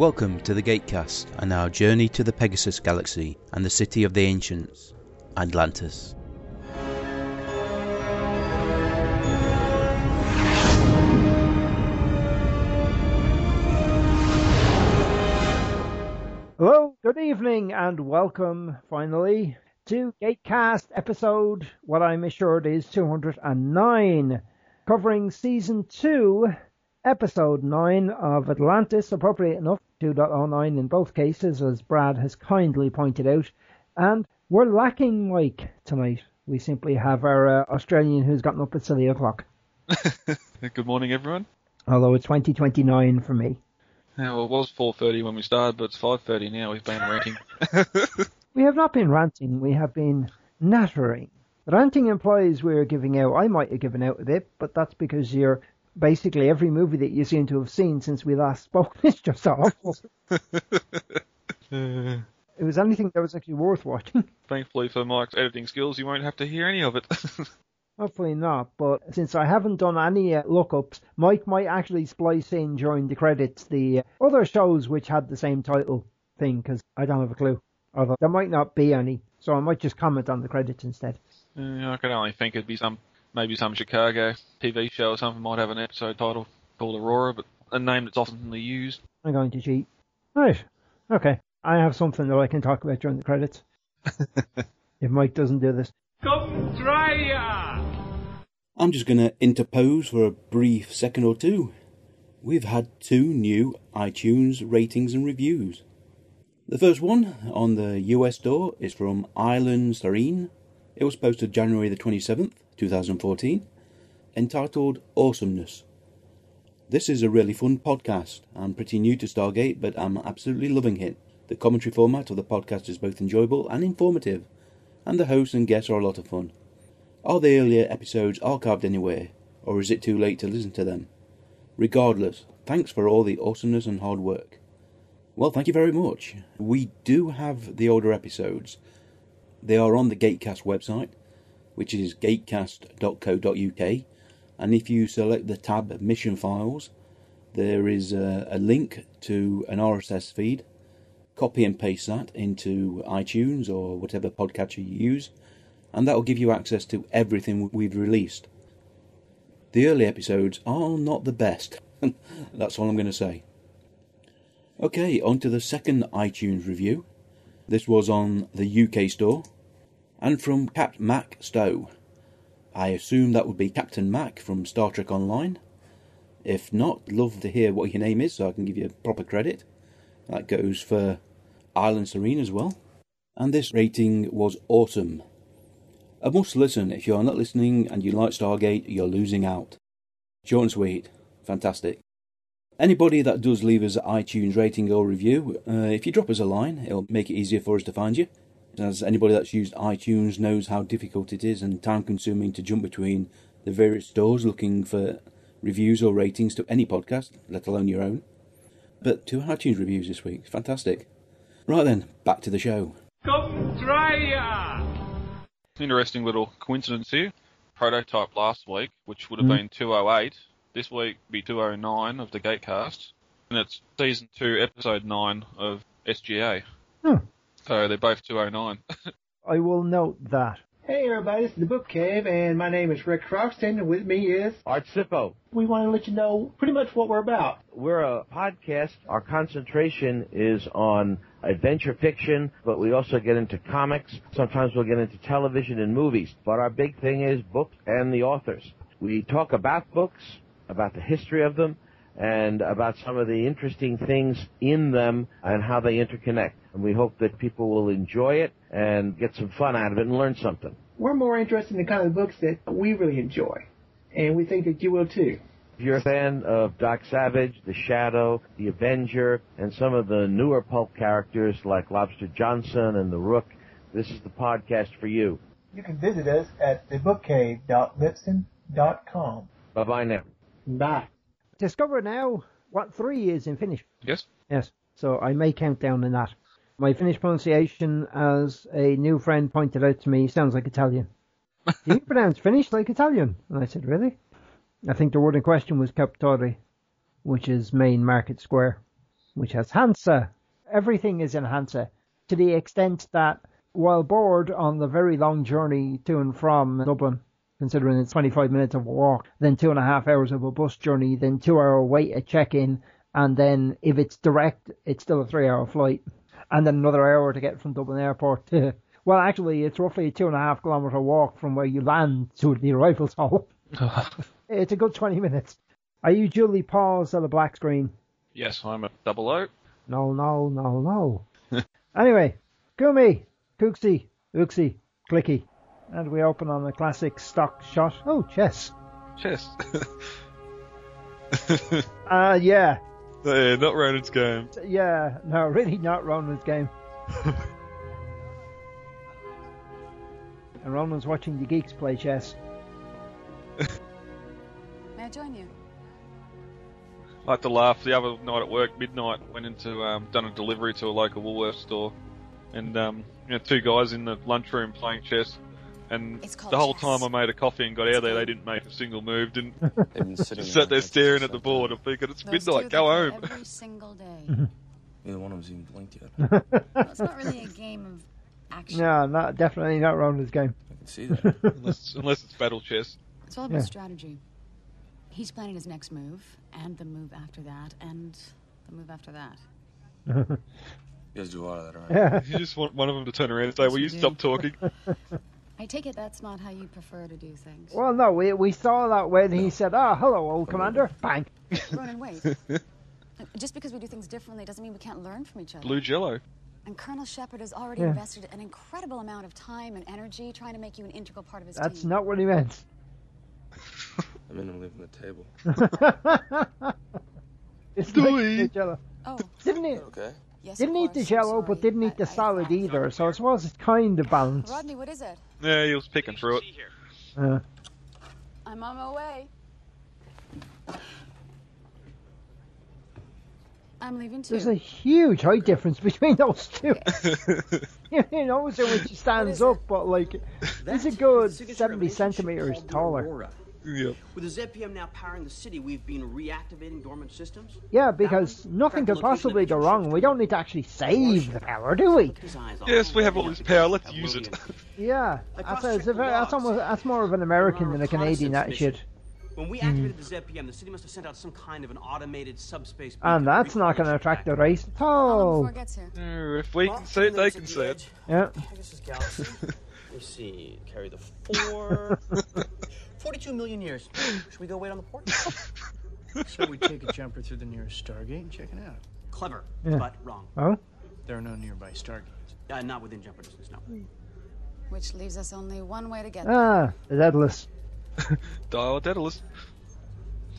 Welcome to the Gatecast and our journey to the Pegasus Galaxy and the city of the ancients, Atlantis. Hello, good evening, and welcome finally to Gatecast episode, what I'm assured is 209, covering season 2, episode 9 of Atlantis, appropriate enough, 2.09 in both cases, as Brad has kindly pointed out. And we're lacking Mike tonight. We simply have our uh, Australian who's gotten up at silly o'clock. Good morning, everyone. Although it's 2029 for me. Yeah, well, it was 4.30 when we started, but it's 5.30 now. We've been ranting. We have not been ranting, we have been nattering. Ranting implies we're giving out. I might have given out a bit, but that's because you're basically every movie that you seem to have seen since we last spoke is just awful. it was anything that was actually worth watching. Thankfully for Mike's editing skills, you won't have to hear any of it. Hopefully not, but since I haven't done any uh, lookups, Mike might actually splice in during the credits the uh, other shows which had the same title thing, because I don't have a clue. Although there might not be any, so I might just comment on the credits instead. Yeah, I can only think it'd be some, maybe some Chicago TV show or something might have an episode title called Aurora, but a name that's oftenly used. I'm going to cheat. Right. Okay. I have something that I can talk about during the credits. if Mike doesn't do this. Come try ya! I'm just going to interpose for a brief second or two. We've had two new iTunes ratings and reviews. The first one on the US store is from Island Serene. It was posted January the 27th, 2014, entitled Awesomeness. This is a really fun podcast. I'm pretty new to Stargate, but I'm absolutely loving it. The commentary format of the podcast is both enjoyable and informative, and the hosts and guests are a lot of fun. Are the earlier episodes archived anywhere, or is it too late to listen to them? Regardless, thanks for all the awesomeness and hard work. Well, thank you very much. We do have the older episodes. They are on the Gatecast website, which is gatecast.co.uk. And if you select the tab Mission Files, there is a, a link to an RSS feed. Copy and paste that into iTunes or whatever podcatcher you use, and that will give you access to everything we've released. The early episodes are not the best. That's all I'm going to say. Okay, on to the second iTunes review. This was on the UK store, and from Cat Mac Stowe. I assume that would be Captain Mac from Star Trek Online. If not, love to hear what your name is so I can give you proper credit. That goes for Island Serene as well. And this rating was awesome. A must listen. If you are not listening and you like Stargate, you're losing out. Short and sweet. Fantastic. Anybody that does leave us an iTunes rating or review, uh, if you drop us a line, it'll make it easier for us to find you. As anybody that's used iTunes knows how difficult it is and time consuming to jump between the various stores looking for reviews or ratings to any podcast, let alone your own. But two iTunes reviews this week. Fantastic. Right then, back to the show. Come try ya! Interesting little coincidence here. Prototype last week, which would have Mm. been 208. This week be 209 of the Gatecast. And it's season 2, episode 9 of SGA. Hmm. So they're both 209. I will note that. Hey everybody, this is the Book Cave, and my name is Rick Croxton, and with me is... Art Sippo. We want to let you know pretty much what we're about. We're a podcast. Our concentration is on adventure fiction, but we also get into comics. Sometimes we'll get into television and movies. But our big thing is books and the authors. We talk about books, about the history of them, and about some of the interesting things in them and how they interconnect. And we hope that people will enjoy it and get some fun out of it and learn something. We're more interested in the kind of books that we really enjoy, and we think that you will too. If you're a fan of Doc Savage, The Shadow, The Avenger, and some of the newer pulp characters like Lobster Johnson and The Rook, this is the podcast for you. You can visit us at thebookcave.libsyn.com. Bye bye now. Bye. Discover now what three is in Finnish. yes? Yes, so I may count down on that. My Finnish pronunciation, as a new friend pointed out to me, sounds like Italian. you pronounce Finnish like Italian? And I said, really? I think the word in question was Capitore, which is main market square. which has Hansa. Everything is in Hansa to the extent that while bored on the very long journey to and from Dublin, considering it's 25 minutes of a walk, then two and a half hours of a bus journey, then two hour wait at check-in, and then if it's direct, it's still a three hour flight, and then another hour to get from Dublin Airport to, well actually it's roughly a two and a half kilometre walk from where you land to the arrivals hall. it's a good 20 minutes. Are you usually pause at a black screen. Yes, I'm a double O. No, no, no, no. anyway, Gumi, Kooksy, Ooksy, Clicky. And we open on a classic stock shot. Oh, chess. Chess. Uh, yeah. yeah, not Ronon's game. Yeah, no, really not Ronon's game. and Ronon's watching the geeks play chess. May I join you? I had to laugh the other night at work, midnight, went into, um, done a delivery to a local Woolworths store, and, um, you know, two guys in the lunchroom playing chess, and the whole chess. time I made a coffee and got out of there, they didn't make a single move, didn't, They've been sitting just sat there staring at this the board, I'm thinking, it's Those two, midnight, go home. Every single day. Neither one of them's even blinked yet. well, it's not really a game of action. No, not definitely not Ronon's game. I can see that. unless, unless it's battle chess. It's all about Yeah. strategy. He's planning his next move, and the move after that, and the move after that. You guys do a lot of that, right? Yeah. You just want one of them to turn around and say, will you stop talking? I take it that's not how you prefer to do things. Well, no, we, we saw that when he said, ah, hello, old commander. Bang. Ronon, wait. Just because we do things differently doesn't mean we can't learn from each other. Blue jello. And Colonel Shepard has already Yeah. invested an incredible amount of time and energy trying to make you an integral part of his That's team. not what he meant. I mean, I'm leaving the table. It's Do like we? the jello. Oh, Didn't eat, Okay. Yes. didn't eat the course, I'm jello, but didn't eat I- the I- salad either, so it was kind of balanced. Rodney, what is it? Yeah, he was picking through it. Uh, I'm on my way. I'm leaving too. there's a huge height difference between those two. you know, so when she stands up, but like, he's a good 70 centimeters centimeters taller. Yep. With the ZPM now powering the city, we've been reactivating dormant systems. Yeah, because nothing could possibly go wrong. We don't need to actually save the power, do we? Yes, we have all this power, let's use it. Yeah, that's, a, it's a very, that's almost that's more of an American than a Canadian attitude. When we activated the ZPM, the city must have sent out some kind of an automated subspace. And that's not going to attract the Wraith at all. Before it gets here. Uh, If we can see it, they can see it. Yeah. Pegasus Galaxy. Let me see. Carry the four. 42 million years. Should we go wait on the port? So we take a jumper through the nearest Stargate and check it out. Clever, Yeah. but wrong. Oh? There are no nearby Stargates. Uh, not within jumper distance, no. Which leaves us only one way to get there. Ah, the Daedalus. Dial Daedalus.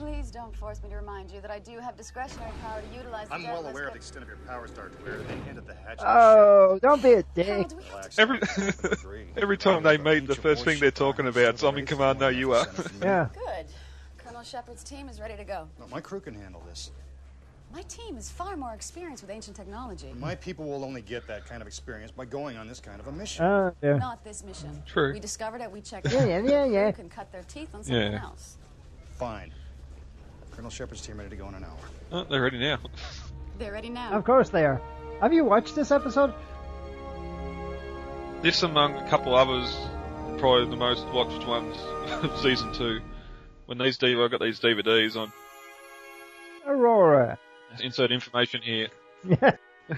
Please don't force me to remind you that I do have discretionary power to utilize the I'm well aware of the extent of your powers, Dark Clear. They hinted the hatch. Oh, don't be a dick. Harold, we have to- Every every time they meet, the first thing they're talking about is I'm in command, no you are. Yeah. Good. Colonel Shepard's team is ready to go. No, my crew can handle this. My team is far more experienced with ancient technology. My people will only get that kind of experience by going on this kind of a mission. Ah, yeah. Not this mission. True. We discovered it, we checked it Yeah, out. yeah, yeah, You can cut their teeth on something Yeah. else. Fine. Colonel Shepard's team ready to go in an hour. Oh, they're ready now. They're ready now. Of course they are. Have you watched this episode? This among a couple others, probably the most watched ones of season two. When these DV, I got these DVDs on. Aurora. Insert information here. Yeah.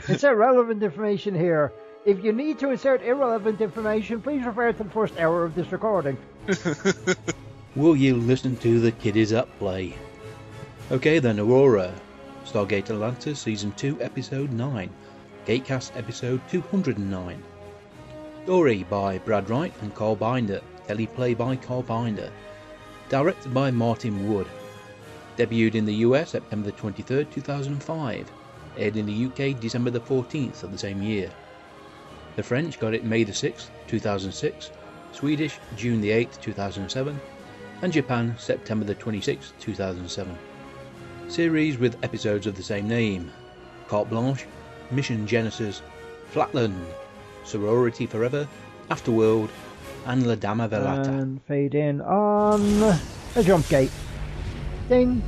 it's irrelevant information here. If you need to insert irrelevant information, please refer to the first hour of this recording. Will you listen to the Kiddies Up play? Okay then, Aurora. Stargate Atlantis Season 2 Episode 9. Gatecast Episode 209. Story by Brad Wright and Carl Binder. Teleplay by Carl Binder. Directed by Martin Wood. Debuted in the US September the 23rd, 2005. Aired in the UK December the 14th of the same year. The French got it May the 6th, 2006. Swedish June the 8th, 2007. And Japan September the 26th, 2007. Series with episodes of the same name. Carte Blanche, Mission Genesis, Flatland, Sorority Forever, Afterworld, and La Dama Velata. And fade in on a jump gate. Ding.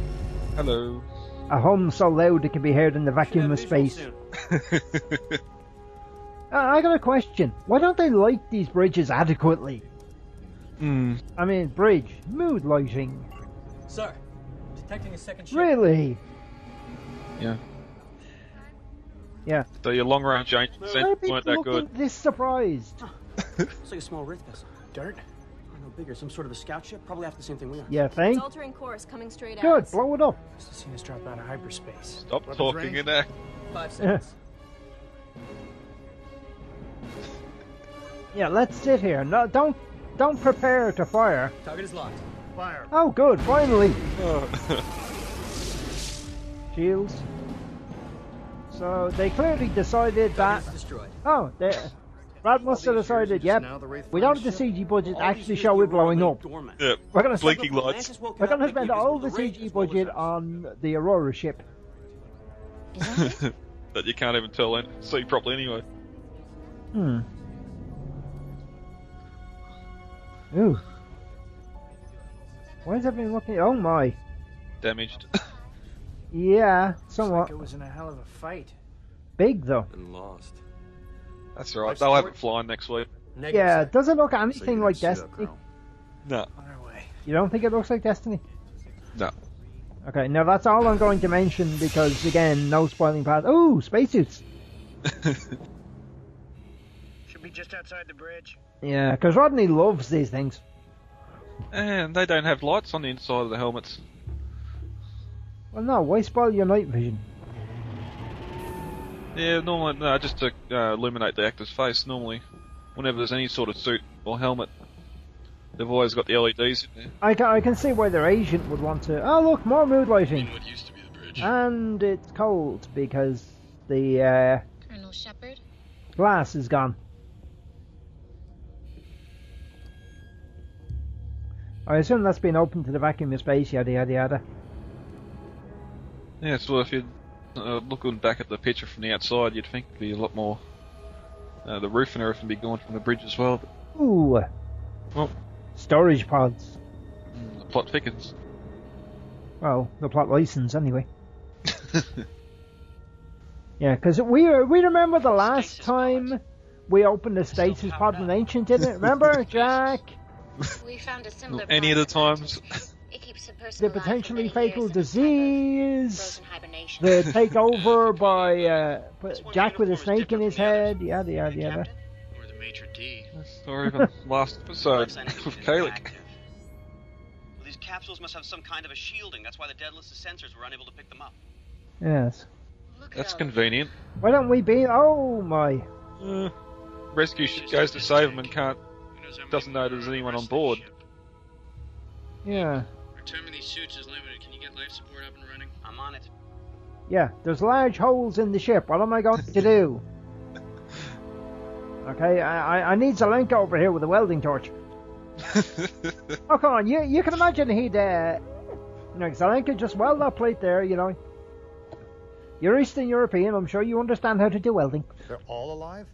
Hello. A hum so loud it can be heard in the vacuum of space. Uh, I got a question. Why don't they light these bridges adequately? Hmm. I mean, bridge, mood lighting. Sir, detecting a second ship. Really? Yeah. Yeah. So your long range Why are sensors people weren't that good. this surprised? It's like a small wraith vessel. Dirt? Or no bigger, some sort of a scout ship. Probably after the same thing we are. Yeah, It's think? altering course, coming straight at Good, us. blow it up. Must have seen us drop out of hyperspace. Stop Weapons talking range? in there. Five seconds. Yeah, let's sit here. No, don't, don't prepare to fire. Target is locked. Fire. Oh, good, finally. Shields. So they clearly decided that. Oh, they. Brad must have decided. Yep. Now the Wraith We don't have the CG budget to actually years show you it blowing up. dormant. Yeah, We're gonna spend, blinking lights. We're gonna spend all the the CG is what was budget on the Aurora ship. that you can't even tell and see properly anyway. Hmm. Ooh. Why is everything looking? Oh my. Damaged. Yeah, Like somewhat it was in a hell of a fight. big though. And lost. That's alright. They'll have it flying next week. Negative, Yeah, sir. does it look anything didn't like Destiny? No, On our way. You don't think it looks like Destiny? no. Okay, now that's all I'm going to mention because again, no spoiling part. Ooh, spacesuits. Should be just outside the bridge. Yeah, because Rodney loves these things. And they don't have lights on the inside of the helmets. Well, no, why spoil your night vision? Yeah, normally, no, just to uh, illuminate the actor's face. Normally, whenever there's any sort of suit or helmet, they've always got the LEDs in there. I can, I can see why their agent would want to. Oh, look, more mood lighting. What used to be the bridge. And it's cold because the uh, Colonel Shepard? glass is gone. I assume that's been open to the vacuum of space, yada yada yada. Yeah, so if you're uh, looking back at the picture from the outside, you'd think it'd be a lot more. Uh, the roof and everything be gone from the bridge as well. But, Ooh, well, storage pods. mm, the plot thickens. Well, the plot license anyway. Yeah, because we we remember the last time we opened the stasis pod with Ancient, didn't it? Remember, Jack? We found a similar Any of the times. It keeps a person The potentially fatal years in a type of disease, the takeover by uh, Jack with a snake in his head, yada yada yada. Or the maitre d'. Or even last episode Sign-in with is Kalik. Well, these capsules must have some kind of a shielding. That's why the Daedalus sensors were unable to pick them up. Yes. That's convenient. Why don't we be? Oh my! Uh, rescue goes to save him and can't. Doesn't know there's anyone on board. Yeah, Our time in these suits is limited. Can you get life support up and running? I'm on it. yeah. There's large holes in the ship. What am I going to do? Okay, I I, I need Zelenka over here with a welding torch. Oh come on, you you can imagine he'd uh, you know Zelenka just weld that plate there, you know. You're Eastern European, I'm sure you understand how to do welding. They're all alive?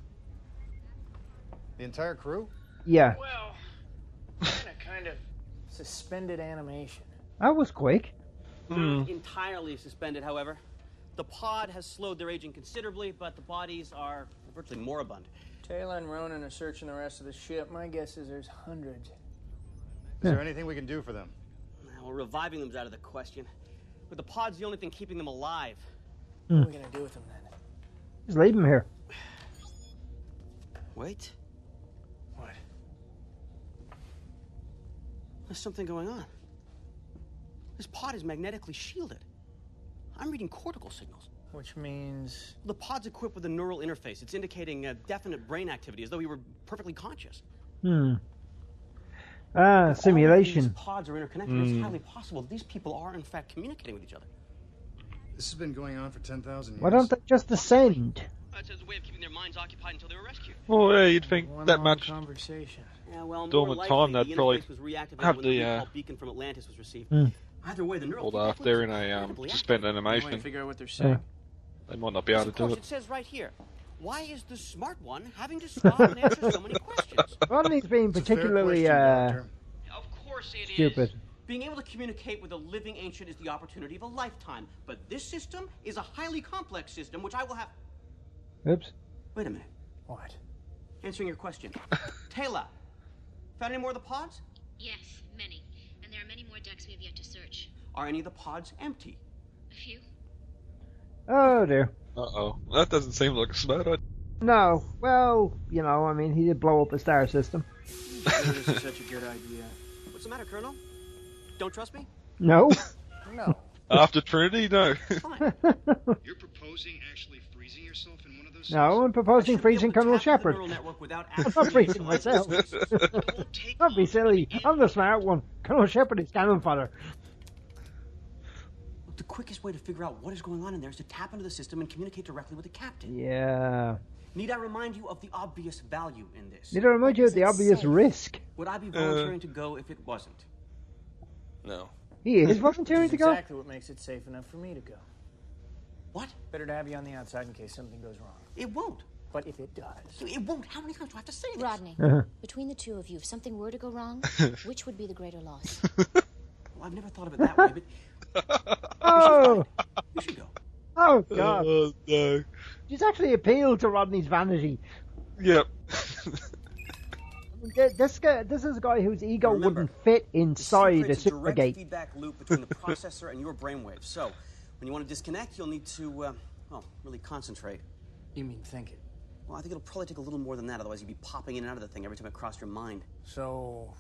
The entire crew? Yeah, Well, in a kind of suspended animation. that was quick. Hmm. Entirely suspended, however. The pod has slowed their aging considerably, but the bodies are virtually moribund. Teyla and Ronon are searching the rest of the ship. My guess is there's hundreds. Is there anything we can do for them? Well, reviving them's out of the question. But the pod's the only thing keeping them alive. What are we gonna do with them then? Just leave them here. Wait, there's something going on. This pod is magnetically shielded. I'm reading cortical signals. Which means The pod's equipped with a neural interface. It's indicating a definite brain activity, as though we were perfectly conscious. Hmm. Ah, If all simulation. These pods are interconnected. It's highly possible that these people are, in fact, communicating with each other. This has been going on for 10,000 years. Why don't they just ascend? That's a way of keeping their minds occupied until they were rescued. Well, yeah, you'd think one that much. conversation. Yeah, well, more Dormant likely, time, the they'd probably interface was reactivated have the, the, uh, beacon from Atlantis was received. Hmm. Either way, the neural Although if they're in a um, suspended I animation, figure out what they're saying. they might not be able to of do course, it. it says right here. Why is the smart one having to stop and answer so many questions? Rodney's being It's particularly question, uh, Of course it is. stupid. Being able to communicate with a living ancient is the opportunity of a lifetime. But this system is a highly complex system, which I will have. Oops. Wait a minute. What? Answering your question. Taylor, found any more of the pods? Yes, many. And there are many more decks we have yet to search. Are any of the pods empty? A few. Oh dear. Uh oh. That doesn't seem like a smart idea. No. Well, you know, I mean, he did blow up a star system. this is such a good idea. What's the matter, Colonel? Don't trust me? No. No. After Trinity, no. You're proposing actually freezing yourself in one of those No, I'm proposing freezing Colonel Shepard. neural network without I'm not freezing myself. Don't be silly. I'm the smart one. Colonel Shepard is cannon fodder. Look, the quickest way to figure out what is going on in there is to tap into the system and communicate directly with the captain. Yeah. Need I remind you of the obvious value in this? Need I remind you of the obvious risk? Would I be Uh. volunteering to go if it wasn't? No. He is volunteering to is go. exactly what makes it safe enough for me to go. What? Better to have you on the outside in case something goes wrong. It won't. But if it does, It won't. How many times do I have to say this? Rodney, Uh-huh. between the two of you, if something were to go wrong, which would be the greater loss? Well, I've never thought of it that way, but Oh. you should go. Oh God. Oh, no. She's actually appealed to Rodney's vanity. Yep. This guy, this is a guy whose ego Remember, wouldn't fit inside a creates a direct supergate. feedback loop between the processor and your brainwaves. So, when you want to disconnect, you'll need to, uh, well, really concentrate. You mean think it. Well, I think it'll probably take a little more than that. Otherwise, you'd be popping in and out of the thing every time it crossed your mind. So,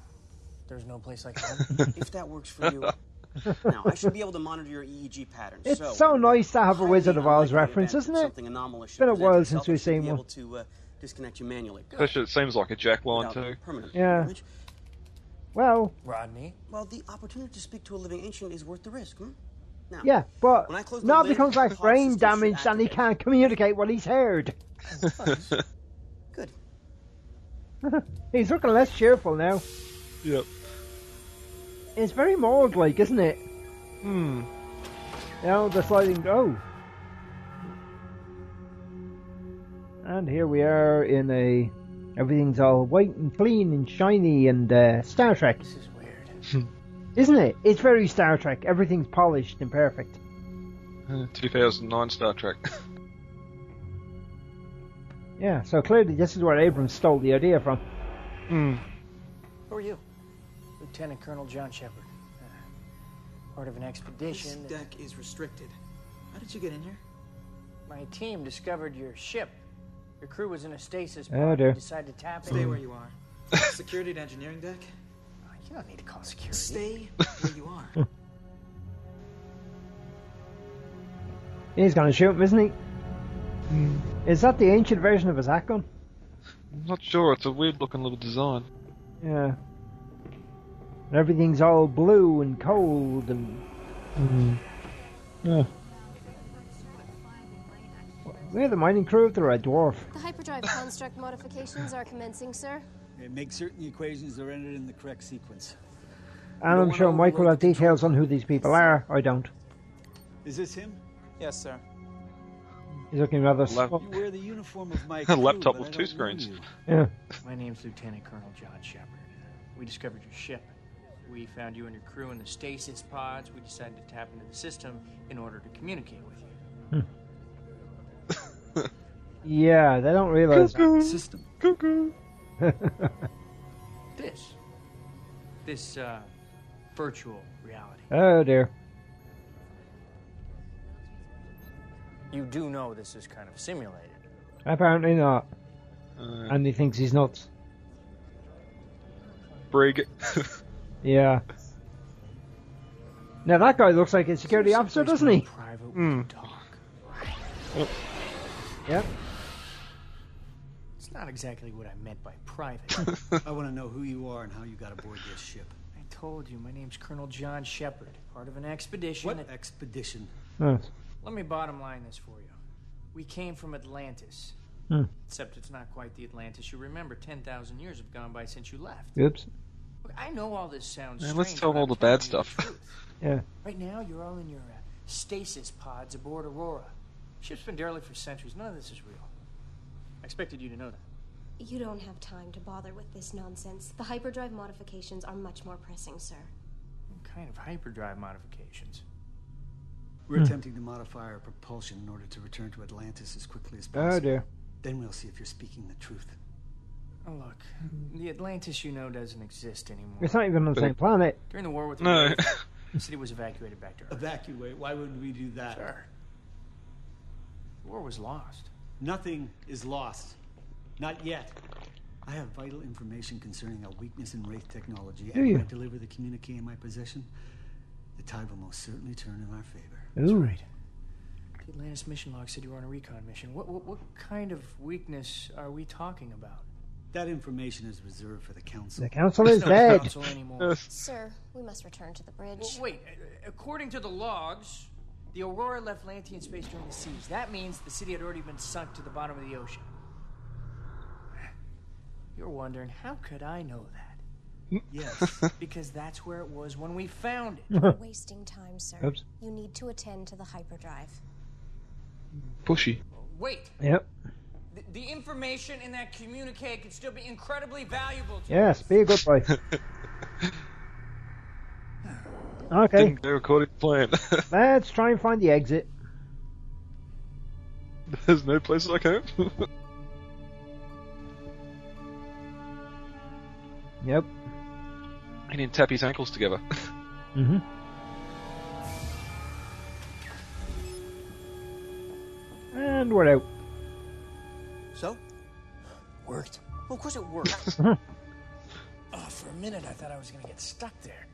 there's no place like home? if that works for you. now, I should be able to monitor your EEG patterns. It's so, so nice to have a Wizard of Oz reference, isn't it? Something anomalous It's been a while since we've seen one. able to uh, disconnect you manually. Especially, it seems like a Jack line Without too. permanent Yeah. damage. Well, Rodney? Well, the opportunity to speak to a living ancient is worth the risk, hmm? Now, yeah, but when I close the now it lid, becomes like brain system should damage and he can't communicate what he's heard. Good. He's looking less cheerful now. Yep. It's very Morg like, isn't it? Hmm. You know, the sliding. Oh. And here we are in a. Everything's all white and clean and shiny and uh, Star Trek. This is weird. Isn't it? It's very Star Trek. Everything's polished and perfect. Uh, 2009 Star Trek. Yeah, so clearly this is where Abrams stole the idea from. Hmm. Who are you? Lieutenant Colonel John Shepard. Uh, part of an This expedition. that- deck is restricted. How did you get in here? My team discovered your ship. Your crew was in a stasis pod. Oh, dear. Decided to tap Stay in. where you are. Security and engineering deck. You don't need to call security. Stay where you are. He's gonna shoot him, isn't he? Hmm. Is that the ancient version of his hat gun? I'm not sure. It's a weird looking little design. Yeah. And everything's all blue and cold and. Yeah. We're the mining crew of the Red Dwarf. The hyperdrive construct modifications are commencing, sir. Make certain the equations are entered in the correct sequence. And I'm sure Mike will have details on who these people are. I don't. Is this him? Yes, sir. He's looking rather. Lap- smug. You wear the uniform of my A crew, laptop with two screens. Yeah. My name's Lieutenant Colonel John Shepard. We discovered your ship. We found you and your crew in the stasis pods. We decided to tap into the system in order to communicate with you. Hmm. Yeah, they don't realize. System. Cuckoo. This. This, uh, virtual reality. oh dear. You do know this is kind of simulated. Apparently not. Uh, And he thinks he's nuts. Brig. Yeah. Now that guy looks like a security officer, doesn't he? Private talk. Yep. It's not exactly what I meant by private. I want to know who you are and how you got aboard this ship. I told you, my name's Colonel John Shepard, part of an expedition. What that- expedition? Yes. Let me bottom line this for you. We came from Atlantis. Hmm. Except it's not quite the Atlantis you remember. 10,000 years have gone by since you left. Oops. Look, I know all this sounds Man, strange. let's tell them all the bad you the stuff. Yeah. Right now, you're all in your uh, stasis pods aboard Aurora. Ship's been derelict for centuries. None of this is real. I expected you to know that. You don't have time to bother with this nonsense. The hyperdrive modifications are much more pressing, sir. What kind of hyperdrive modifications? We're Hmm. attempting to modify our propulsion in order to return to Atlantis as quickly as possible. Oh, possible. dear. Then we'll see if you're speaking the truth. Oh, look, the Atlantis you know doesn't exist anymore. It's not even on the same planet. During the war with the No. Wraith, the city was evacuated back to Earth. Evacuate? Why would we do that? Sure. The war was lost. Nothing is lost. Not yet. I have vital information concerning a weakness in Wraith technology, Do and you? I deliver the communique in my possession, the tide will most certainly turn in our favor. That's right. The Atlantis mission log said you were on a recon mission. What, what, what kind of weakness are we talking about? That information is reserved for the council. The council is dead. council anymore. Sir, we must return to the bridge. Well, wait, according to the logs, the Aurora left Lantean space during the siege. That means the city had already been sunk to the bottom of the ocean. You're wondering, how could I know that? Yes. because that's where it was when we found it. You're wasting time, sir. Oops. You need to attend to the hyperdrive. Pushy. Wait, Yep. the, the information in that communique could still be incredibly valuable to Yes, be a good boy. Okay, Didn't go according to plan. let's try and find the exit. There's no place like home. Yep. he didn't tap his ankles together. Mm-hmm. And we're out. So? Worked. Well, of course it worked. Oh, for a minute I thought I was gonna get stuck there.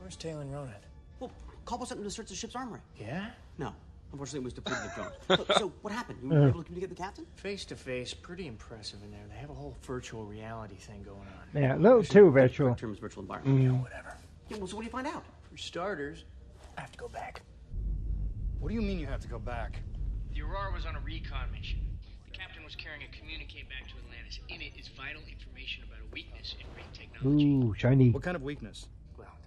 Where's Teyla and Ronon? well, Cobble sent him to search the ship's armory. Yeah? No. Unfortunately, it was depleted of drones. so, so, what happened? You were Uh. able to communicate with the captain? Face to face, pretty impressive in there. They have a whole virtual reality thing going on. Yeah, a little too virtual. Term is virtual environment. Mm. Whatever. Yeah, well, so what do you find out? For starters, I have to go back. What do you mean you have to go back? The Aurora was on a recon mission. The captain was carrying a communique back to Atlantis. In it is vital information about a weakness in Wraith technology. Ooh, shiny. What kind of weakness?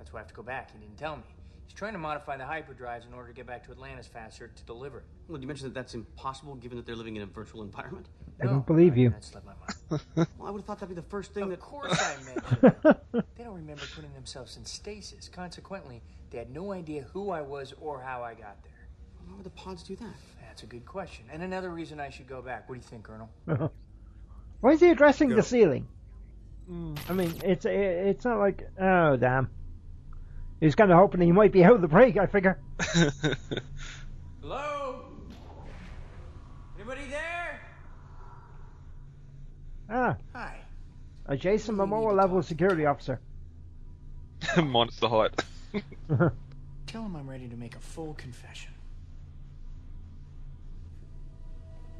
Well, that's why I have to go back. He didn't tell me. He's trying to modify the hyperdrives in order to get back to Atlantis faster to deliver it. Well, you mentioned that that's impossible given that they're living in a virtual environment. I don't believe you. That slipped my mind. Well, I would have thought that'd be the first thing Of that. course I mentioned it. They don't remember putting themselves in stasis. Consequently, they had no idea who I was or how I got there. Why would the pods do that? That's a good question. And another reason I should go back. What do you think, Colonel? Uh-huh. Why is he addressing Go. the ceiling? I mean, it's it's not like oh damn. He was kind of hoping he might be out of the break. I figure. Hello? Anybody there? Ah, Hi. a Jason Momoa level security officer. Minus the height. Tell him I'm ready to make a full confession.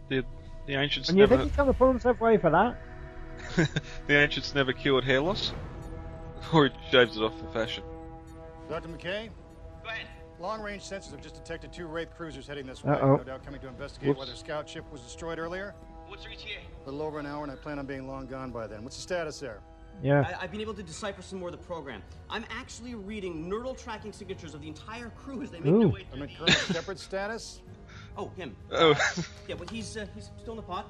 The, the ancients And you never think he's gonna pull himself away for that? the ancients never cured hair loss, or he shaves it off for fashion. Dr. McKay? Go ahead. Long-range sensors have just detected two Wraith cruisers heading this way. Uh-oh. No doubt coming to investigate Whoops. why their scout ship was destroyed earlier. What's your ETA? A little over an hour, and I plan on being long gone by then. What's the status there? Yeah. I, I've been able to decipher some more of the program. I'm actually reading neural tracking signatures of the entire crew as they make their Ooh. way I through mean, the... Colonel Shepard's status? Oh, him. Oh, Yeah, but he's uh, he's still in the pod.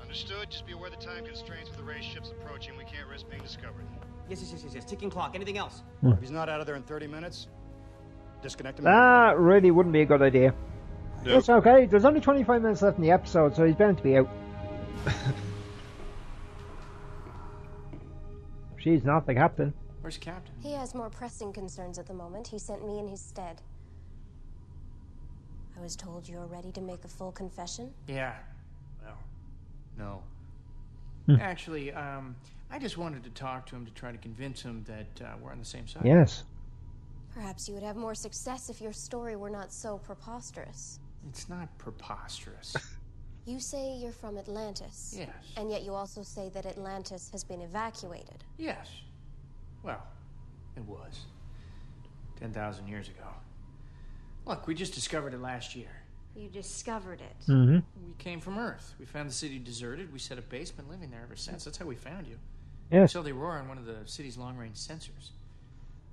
Understood. Just be aware of the time constraints with the Wraith ships approaching. We can't risk being discovered. Yes, yes, yes, yes, yes. Ticking clock. Anything else? If he's not out of there in 30 minutes, disconnect him. That really wouldn't be a good idea. Nope. It's okay. There's only 25 minutes left in the episode, so he's bound to be out. She's not the captain. Where's the captain? He has more pressing concerns at the moment. He sent me in his stead. I was told you're ready to make a full confession. Yeah. Well, no. Hmm. Actually, um, I just wanted to talk to him to try to convince him that uh, we're on the same side. Yes. Perhaps you would have more success if your story were not so preposterous. It's not preposterous. You say you're from Atlantis. yes. And yet you also say that Atlantis has been evacuated. Yes. Well, it was. 10,000 years ago. Look, we just discovered it last year. You discovered it. Mm-hmm. We came from Earth. We found the city deserted. We set up base, been living there ever since. That's how we found you. Yes. We saw the Aurora on one of the city's long range sensors.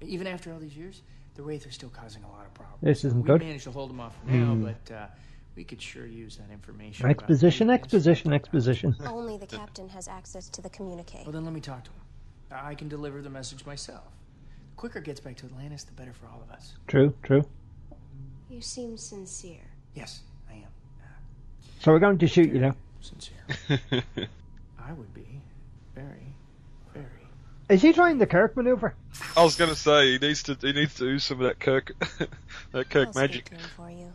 Even after all these years, the Wraith are still causing a lot of problems. This isn't we good. managed to hold them off for now, Hmm. but uh, we could sure use that information. Exposition, exposition, exposition. Only the captain has access to the communique. Well, then let me talk to him. I can deliver the message myself. The quicker it gets back to Atlantis, the better for all of us. True, true. You seem sincere. Yes, I am. So we're going to shoot you now. Sincere. I would be very, very. Is he trying the Kirk maneuver? I was going to say he needs to he needs to do some of that Kirk that Kirk I'll magic. speak to him for you.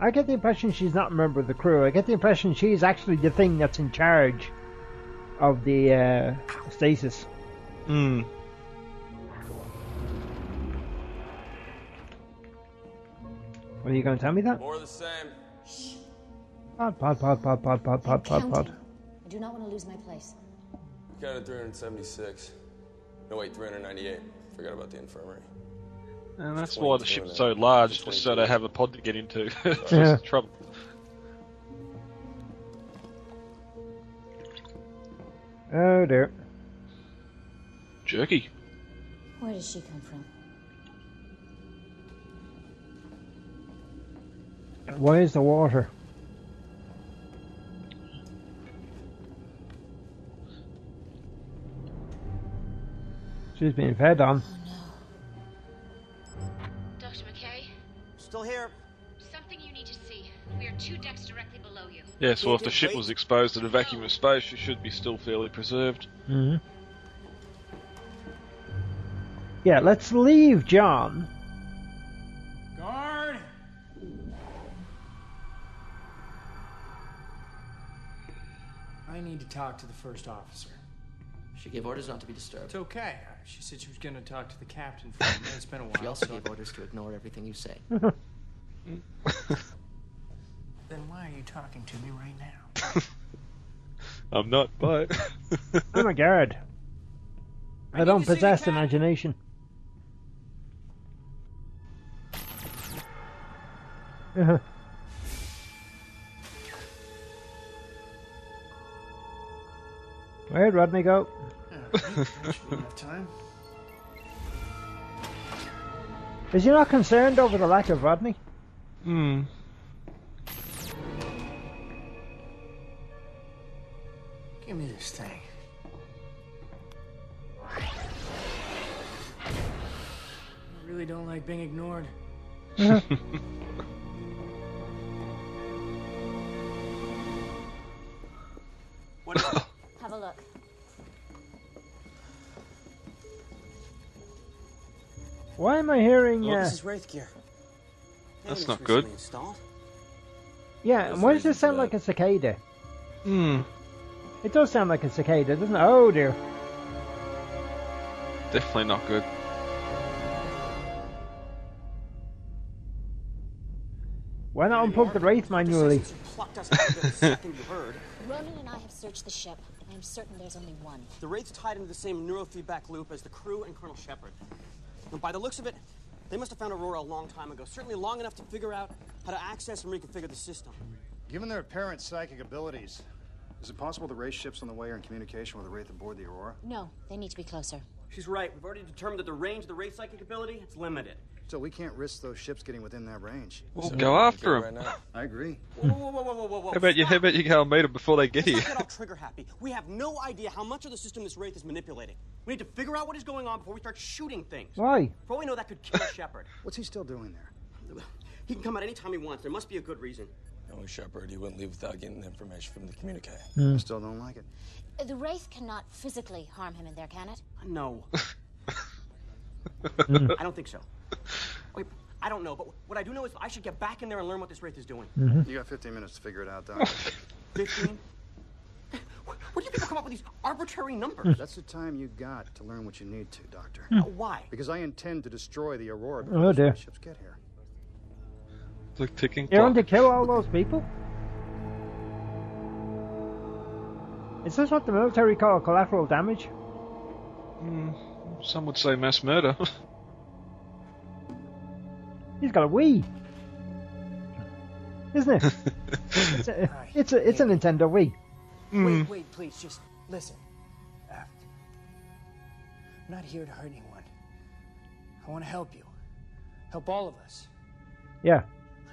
I get the impression she's not a member of the crew. I get the impression she's actually the thing that's in charge of the uh, stasis. Hmm. What are you going to tell me that? More of the same. Pod, pod, pod, pod, pod, pod, pod, pod, pod. I do not want to lose my place. Counted 376. No, wait, 398. Forgot about the infirmary. And that's why the ship's so large, just so they have a pod to get into. That's Yeah. trouble. Oh dear. Jerky. Where does she come from? Why is the water? She's being fed on. Dr. McKay, Still here. something you need to see. We are two decks directly below you. Yes, well, if the ship was exposed to the vacuum of space, she should be still fairly preserved. hmm Yeah, let's leave John. Guard! I need to talk to the first officer. She gave orders not to be disturbed. It's okay. She said she was going to talk to the captain for a minute. It's been a while. She also so- gave orders to ignore everything you say. Then why are you talking to me right now? I'm not, but. Oh my god. I, don't to see the possess imagination. Uh-huh. Where'd Rodney go? That should be enough time. Is he not concerned over the lack of Rodney? Hmm. Give me this thing. I really don't like being ignored. Have a Why am I hearing? Look, Uh, this is Wraith gear. That's not good. Installed. yeah, and why does this sound like a cicada? Hmm. It does sound like a cicada, doesn't it? Oh dear. Definitely not good. Why not unplug the wraith manually? Plucked us out of it the second you heard. Ronon and I have searched the ship. I am certain there's only one. The Wraith's tied into the same neurofeedback loop as the crew and Colonel Shepard. And by the looks of it, they must have found Aurora a long time ago. Certainly long enough to figure out how to access and reconfigure the system. Given their apparent psychic abilities, is it possible the Wraith ships on the way are in communication with the Wraith aboard the Aurora? No, they need to be closer. She's right. We've already determined that the range of the Wraith's psychic ability is limited. So we can't risk those ships getting within that range. Well, go after 'em. I agree. Whoa, whoa, whoa, whoa, whoa, whoa, whoa. How about you? How about you go and meet them before they get Let's here? not get all trigger happy. We have no idea how much of the system this Wraith is manipulating. We need to figure out what is going on before we start shooting things. Why? For all we know, that could kill Shepard. What's he still doing there? He can come out any time he wants. There must be a good reason. Knowing Shepard, he wouldn't leave without getting the information from the communique. I still don't like it. Uh, The Wraith cannot physically harm him in there, can it? No. I don't think so. Wait, I don't know, but what I do know is I should get back in there and learn what this Wraith is doing. You got 15 minutes to figure it out, Doc. 15? Where do you people come up with these arbitrary numbers? That's the time you got to learn what you need to, Doctor. Uh, why? Because I intend to destroy the Aurora Oh, before dear. the ships get here. It's like ticking You want clock. to kill all those people? Is this what the military call collateral damage? Hmm. Some would say mass murder. He's got a Wii, isn't it? it's, a, it's a it's a Nintendo Wii. Wait, wait, please, just listen. Uh, I'm not here to hurt anyone. I want to help you. Help all of us. Yeah.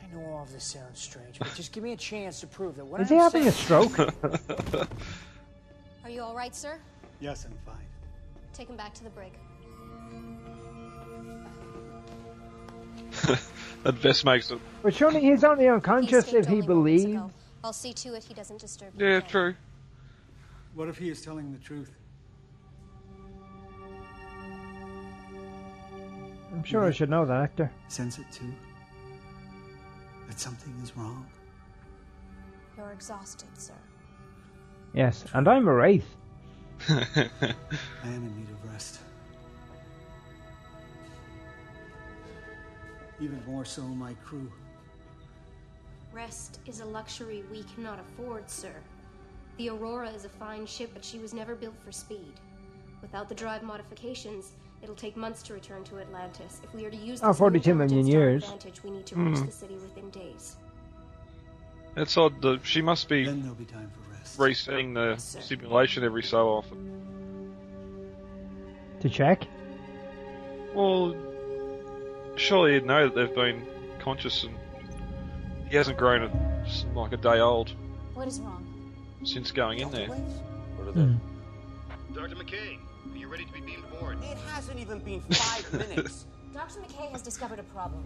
I know all of this sounds strange, but just give me a chance to prove that what Is I'm he having a stroke? Are you all right, sir? Yes, I'm fine. Take him back to the brig. That vest makes it. But surely he's only unconscious if he believes. I'll see to it he doesn't disturb Yeah, true. What if he is telling the truth? I'm sure I should know that actor. Sense it too? That something is wrong? You're exhausted, sir. Yes, and I'm a wraith. I am in need of rest. Even more so my crew. Rest is a luxury we cannot afford, sir. The Aurora is a fine ship, but she was never built for speed. Without the drive modifications, it'll take months to return to Atlantis. If we are to use Oh, this 42 million intelligence to our years. advantage, we need to reach Hmm. the city within days. It's odd that she must be Then there'll be time for rest. resetting the simulation every so often. To check? Well, surely you'd know that they've been conscious and he hasn't grown a, s- like a day old What is wrong? since going in there. What are Hmm. Dr. McKay, are you ready to be beamed aboard? It hasn't even been five minutes. Dr. McKay has discovered a problem.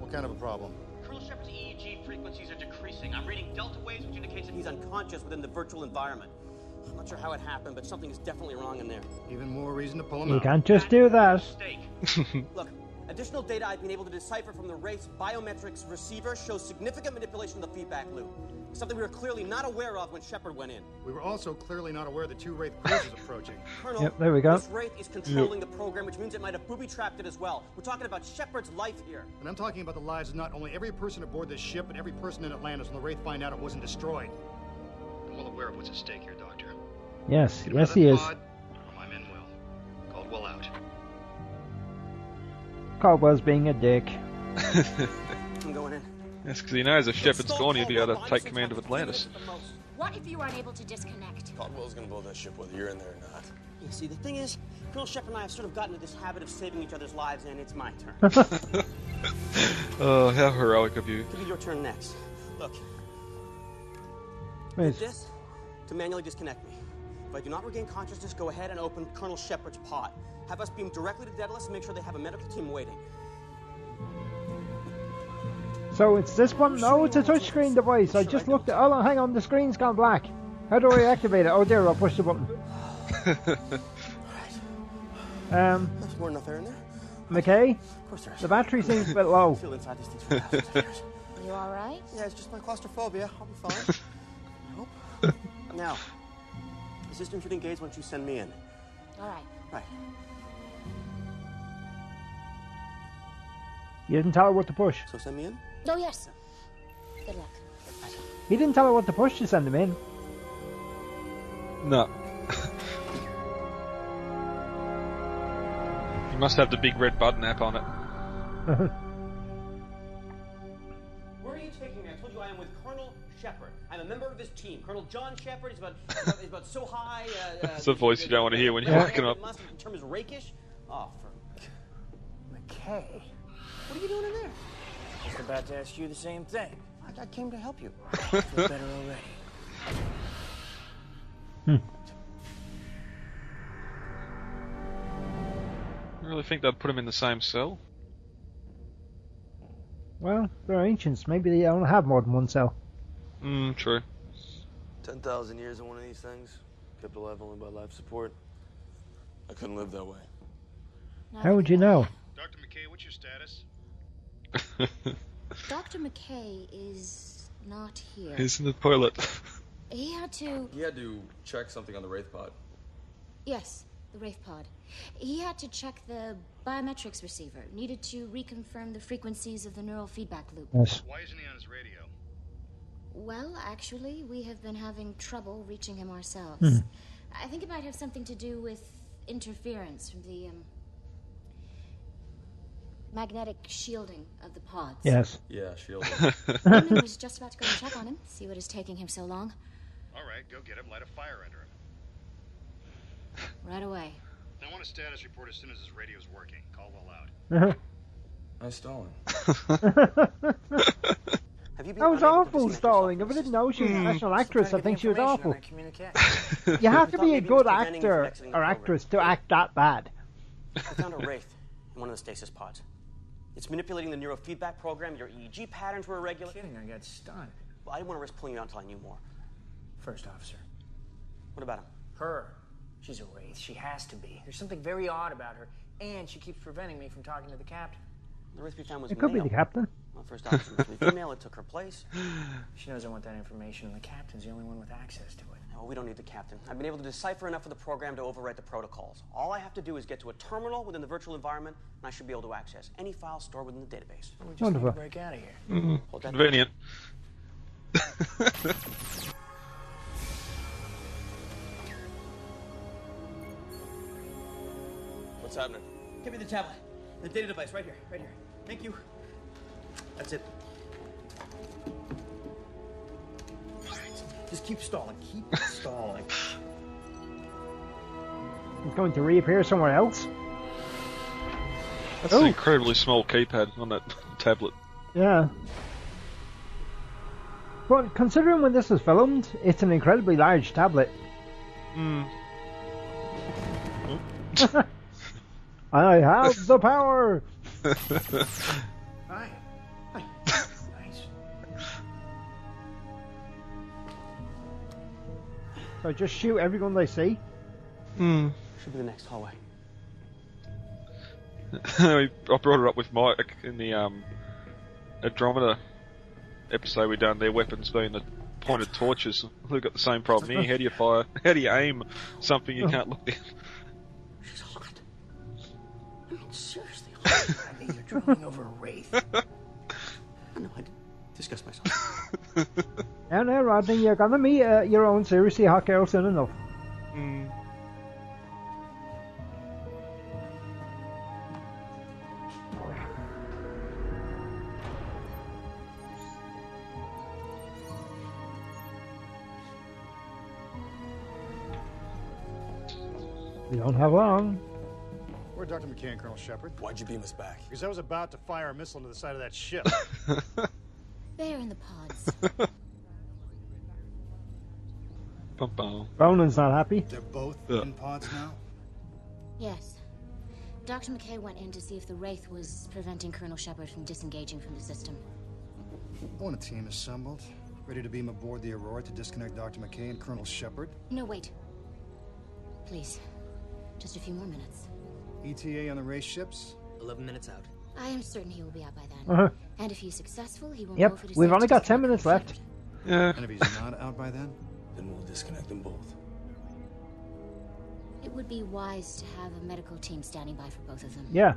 What kind of a problem? Colonel Shepard's EEG frequencies are decreasing. I'm reading delta waves, which indicates that he's unconscious within the virtual environment. I'm not sure how it happened, but something is definitely wrong in there. Even more reason to pull him You out. can't just do that. Look, additional data I've been able to decipher from the Wraith's biometrics receiver shows significant manipulation of the feedback loop. Something we were clearly not aware of when Shepard went in. We were also clearly not aware the two Wraith cruisers approaching. Colonel, Yep, there we go. this Wraith is controlling the program, which means it might have booby-trapped it as well. We're talking about Shepard's life here. And I'm talking about the lives of not only every person aboard this ship, but every person in Atlantis when the Wraith find out it wasn't destroyed. I'm well aware of what's at stake here, Doctor. Yes, Get yes he is. that pod, or my men will. Caldwell out. Caldwell's being a dick. I'm going in. Yes, because he knows if Shepard's gone, he'd be able to take command of Atlantis. What if you are unable to disconnect? Caldwell's gonna blow that ship whether you're in there or not. You see, the thing is, Colonel Shepard and I have sort of gotten into this habit of saving each other's lives, and it's my turn. Oh, how heroic of you. It'll be your turn next. Look, Wait. this to manually disconnect me. If I do not regain consciousness, go ahead and open Colonel Shepard's pod. Have us beam directly to Daedalus and make sure they have a medical team waiting. So it's this one? No, it's a touchscreen device. I just looked at. Oh, hang on, the screen's gone black. How do I activate it? Oh, there, I'll push the button. Um, There's more enough air in there. McKay, Of course there is. the battery seems a bit low. Feel inside these things for thousands. You alright? Yeah, it's just my claustrophobia. I'll be fine. I hope. now, the system should engage once you send me in. Alright. Right. You didn't tell her what to push. So send me in? Oh, yes. Good luck. He didn't tell her what to push to send him in. No. you must have the big red button app on it. Where are you taking me? I told you I am with Colonel Shepard. I'm a member of his team. Colonel John Shepard is about, is about, is about so high. Uh, uh, That's the voice you don't want to hear when you're waking up. The term is rakish. Oh, for McKay. What are you doing in there? Just about to ask you the same thing. I, I came to help you. Feel better already. I really think they'd put him in the same cell. Well, they're ancients. Maybe they don't have more than one cell. Hmm, true. 10,000 years in one of these things, kept alive only by life support. I couldn't live that way. How would you know? Dr. McKay, what's your status? Dr. McKay is not here. He's in the toilet. He had to. He had to check something on the Wraith pod. Yes, the Wraith pod. He had to check the biometrics receiver. Needed to reconfirm the frequencies of the neural feedback loop. Yes. Why isn't he on his radio? Well, actually, we have been having trouble reaching him ourselves. Hmm. I think it might have something to do with interference from the um, magnetic shielding of the pods. Yes. Yeah, shield. Newman was just about to go and check on him, see what is taking him so long. All right, go get him. Light a fire under him. Right away. I want a status report as soon as his radio's working. Caldwell out. I Stalin. Have you been That was awful stalling. If I didn't know she was a Hmm. national actress, I think she was awful. You have to be a good was preventing you from actor or actress to act that bad. I found a wraith in one of the stasis pods. It's manipulating the neurofeedback program. Your EEG patterns were irregular. Kidding, I got stunned. Well, I didn't want to risk pulling you out until I knew more. First officer. What about him? Her. She's a wraith. She has to be. There's something very odd about her, and she keeps preventing me from talking to the captain. The wraith we found was It could be male. the captain. Well, first officer must be female. It took her place. She knows I want that information, and the captain's the only one with access to it. Well, we don't need the captain. I've been able to decipher enough of the program to overwrite the protocols. All I have to do is get to a terminal within the virtual environment, and I should be able to access any file stored within the database. We just Wonderful. need to break out of here. Mm, Hold convenient. What's happening? Give me the tablet. The data device, right here, right here. Thank you. That's it. Just keep stalling. Keep stalling. It's going to reappear somewhere else. That's Oh. an incredibly small keypad on that tablet. Yeah. But considering when this was filmed, it's an incredibly large tablet. Hmm. I have the power. So just shoot everyone they see. Hmm. Should be the next hallway. I brought it up with Mike in the um, Andromeda episode we done. Their weapons being the pointed torches. We've got the same problem here. How do you fire? How do you aim something you can't look down? She's hot. I mean, seriously. I mean, you're drooling over a wraith. I know, I did discuss myself. Now, now, Rodney, you're gonna meet uh, your own seriously hot girl soon enough. Hmm. You don't have long. Where Dr. McKay, and Colonel Shepard? Why'd you beam us back? Because I was about to fire a missile into the side of that ship. They're in the pods. Bum, bum. Ronon's not happy. They're both Yeah. in pods now? yes. Dr. McKay went in to see if the Wraith was preventing Colonel Shepard from disengaging from the system. I want a team assembled, ready to beam aboard the Aurora to disconnect Dr. McKay and Colonel Shepard. No, wait. Please. Just a few more minutes. ETA on the Wraith ships? 11 minutes out. I am certain he will be out by then. Uh-huh. And if he's successful, he will know Yep, if it is we've only got 10 minutes left. Shepard. Yeah. And if he's not out by then? Then we'll disconnect them both. It would be wise to have a medical team standing by for both of them. Yeah.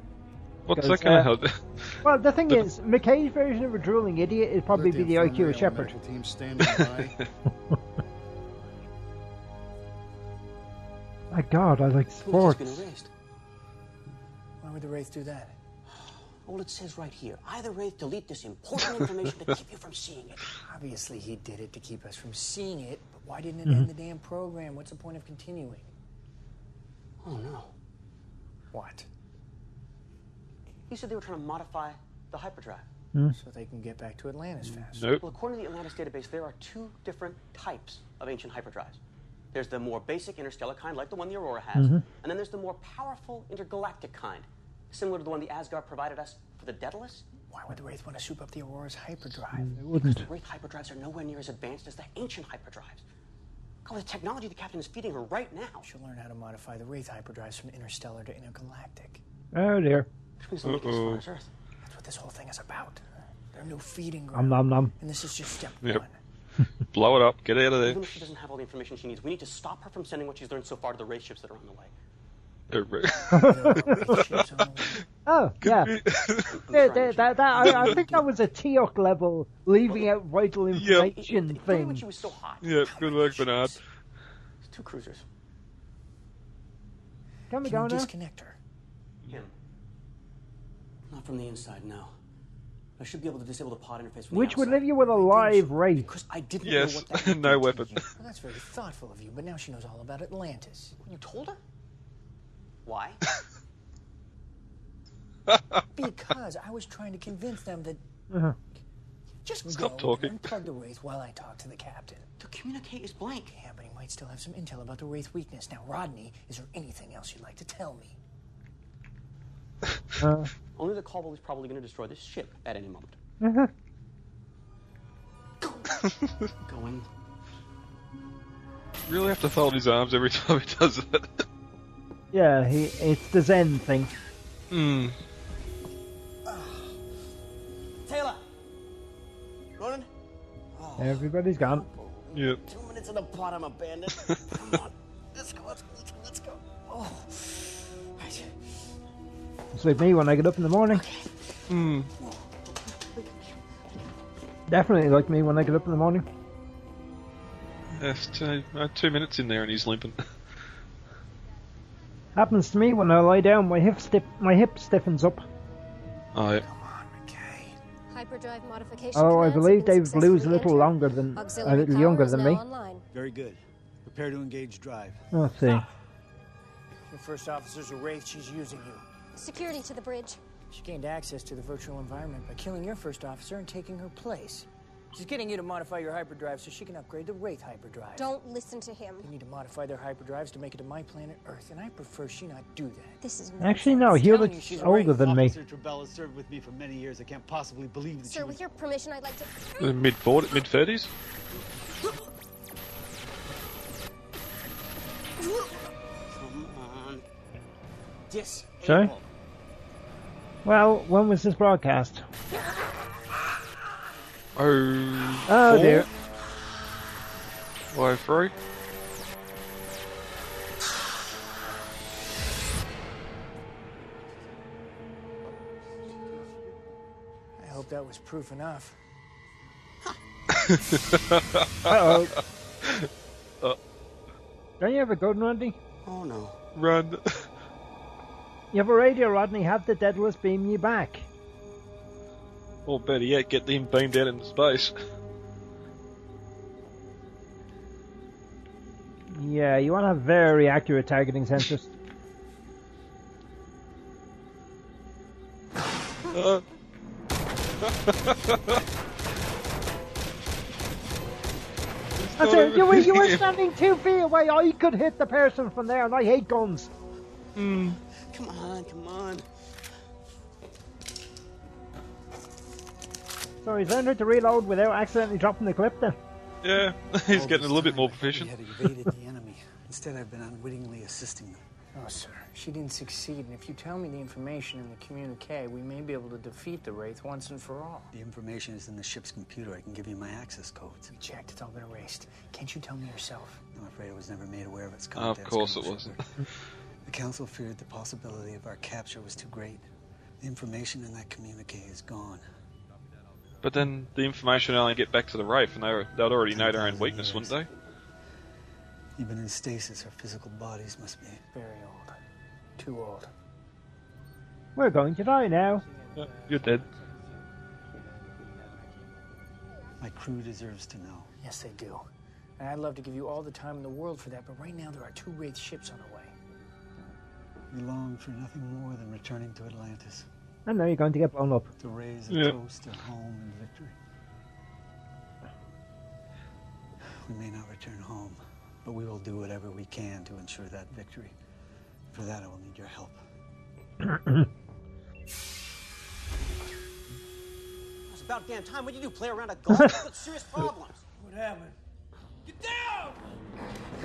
What's Because, that going to uh, help? Well, the thing is, McKay's version of a drooling idiot would probably be the IQ of and Shepard. medical team standing by. My God, I like sports. been erased? Why would the wraith do that? Well, it says right here. Either Wraith delete this important information to keep you from seeing it. Obviously, he did it to keep us from seeing it, but why didn't it Mm-hmm. end the damn program? What's the point of continuing? Oh, no. What? He said they were trying to modify the hyperdrive. So they can get back to Atlantis fast. Nope. Well, according to the Atlantis database, there are two different types of ancient hyperdrives. There's the more basic interstellar kind, like the one the Aurora has, Mm-hmm. and then there's the more powerful intergalactic kind, similar to the one the Asgard provided us for the Daedalus. Why would the Wraith want to soup up the Aurora's hyperdrive? It wouldn't. The Wraith hyperdrives are nowhere near as advanced as the ancient hyperdrives. God, with the technology the captain is feeding her right now. She'll learn how to modify the Wraith hyperdrives from interstellar to intergalactic. Oh dear. Which means they'll make it as far Uh-oh. as Earth. That's what this whole thing is about. Their new feeding Nom ground. nom nom. And this is just step Yep. one. Blow it up. Get out of there. Even if she doesn't have all the information she needs, we need to stop her from sending what she's learned so far to the Wraith ships that are on the way. Oh, yeah. Yeah, that, that, that, I, I think that was a Teok level leaving out vital information Funny when thing. she was so hot. yeah, good work, Bernard. It's two cruisers. Can we Can go you now? disconnect her? Him. Not from the inside, no. I should be able to disable the pod interface from Which the would leave you with a live wraith. Because I didn't Yes, know what that would no do to weapon. you. Well, that's very thoughtful of you, but now she knows all about Atlantis. You told her? Why? Because I was trying to convince them that Uh-huh. just Stop go talking. and unplug the Wraith while I talk to the captain. to communicate is blank. Yeah, but he might still have some intel about the Wraith weakness. Now, Rodney, is there anything else you'd like to tell me? Uh, Only the Cobble is probably going to destroy this ship at any moment. uh-huh. Going. Really have to fold his arms every time he does it. Yeah, he, it's the Zen thing. Hmm. Teyla! Ronon? Everybody's gone. Yep. Two minutes in the pot, I'm abandoned. Come on. Let's go, let's go, let's go, let's go. Oh. Right. It's like me when I get up in the morning. Hmm. Definitely like me when I get up in the morning. Yes, two, uh, two minutes in there and he's limping. Happens to me when I lie down. My hip stiff, my hip stiffens up. Oh, yeah. Hyperdrive modification. Oh, I plans believe have been Dave Blue's a little longer than a little younger than me. Online. Very good. Prepare to engage drive. Let's see. Your first officer's a wraith. She's using you. Security to the bridge. She gained access to the virtual environment by killing your first officer and taking her place. She's getting you to modify your hyperdrive so she can upgrade the Wraith hyperdrive. Don't listen to him. They need to modify their hyperdrives to make it to my planet Earth, and I prefer she not do that. This is Actually, no, he Telling you looks she's older than me. Officer Trebella served with me for many years. I can't possibly believe that Sir, she with was... your permission, I'd like to. Uh, Mid 40, mid 30s? Come on. Dis. Sorry? Well, when was this broadcast? Oh. Oh, four? dear. Oh, three? I hope that was proof enough. Uh-oh. Uh, Don't you have a gun, Rodney? Oh no. run. You have a radio, Rodney. Have the Daedalus beam you back. Or better yet, get them beamed out into space. Yeah, you want to have very accurate targeting sensors. Uh. That's it. You were, you were standing two feet away. I could hit the person from there, and I hate guns. Hmm. Come on, come on. So he's learned how to reload without accidentally dropping the clip then. Yeah, he's getting a little bit more proficient. He had evaded the enemy. Instead, I've been unwittingly assisting them. Oh, sir, she didn't succeed, and if you tell me the information in the communique, we may be able to defeat the Wraith once and for all. The information is in the ship's computer. I can give you my access codes. We checked, it's all been erased. Can't you tell me yourself? I'm afraid I was never made aware of its contents. Of course it wasn't. The Council feared the possibility of our capture was too great. The information in that communique is gone. But then the information will only get back to the Wraith, and they were, they'd already know their own weakness, wouldn't they? Even in stasis, our physical bodies must be. Very old. Too old. We're going to die now. Yeah, you're dead. My crew deserves to know. Yes, they do. And I'd love to give you all the time in the world for that, but right now there are two Wraith ships on the way. We long for nothing more than returning to Atlantis And now you're going to get blown up. to raise a Yeah. toast to home and victory. We may not return home, but we will do whatever we can to ensure that victory. For that, I will need your help. It's about damn time. What do you do? Play around a golf? You've got serious problems. What happened? Get down!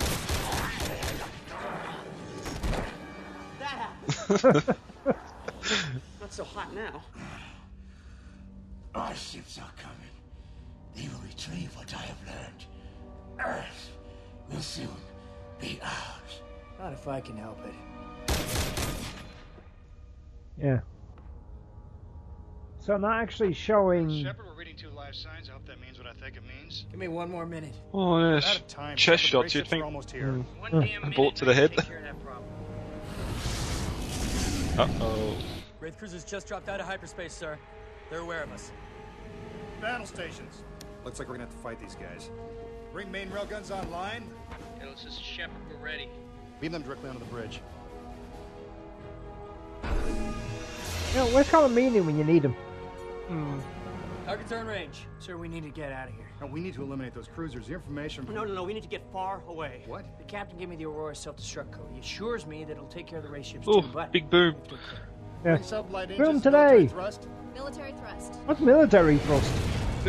That happened. Not so hot now. Our ships are coming. They will retrieve what I have learned. Earth will soon be ours. Not if I can help it. Yeah. So I'm not actually showing. Shepard, we're reading two live signs. I hope that means what I think it means. Give me one more minute. Oh, yes. out time. Chest Shepard. shots, The you'd think. are almost here. Mm. One damn A minute bullet to the head. take care of that problem. Uh oh. Wraith cruisers just dropped out of hyperspace, sir. They're aware of us. Battle stations. Looks like we're gonna have to fight these guys. Bring main railguns online. Hello, this is Shepard. We're ready. Beam them directly onto the bridge. You know, where's Colm Meaney when you need him? Hmm. Target turn range. Sir, we need to get out of here. No, we need to eliminate those cruisers. The information. No, no, no. We need to get far away. What? The captain gave me the Aurora self-destruct code. He assures me that it'll take care of the Wraith ships Oh, too, but big boom. Yeah. Bring sublight Film engines, today. military thrust. Military thrust. What's military thrust?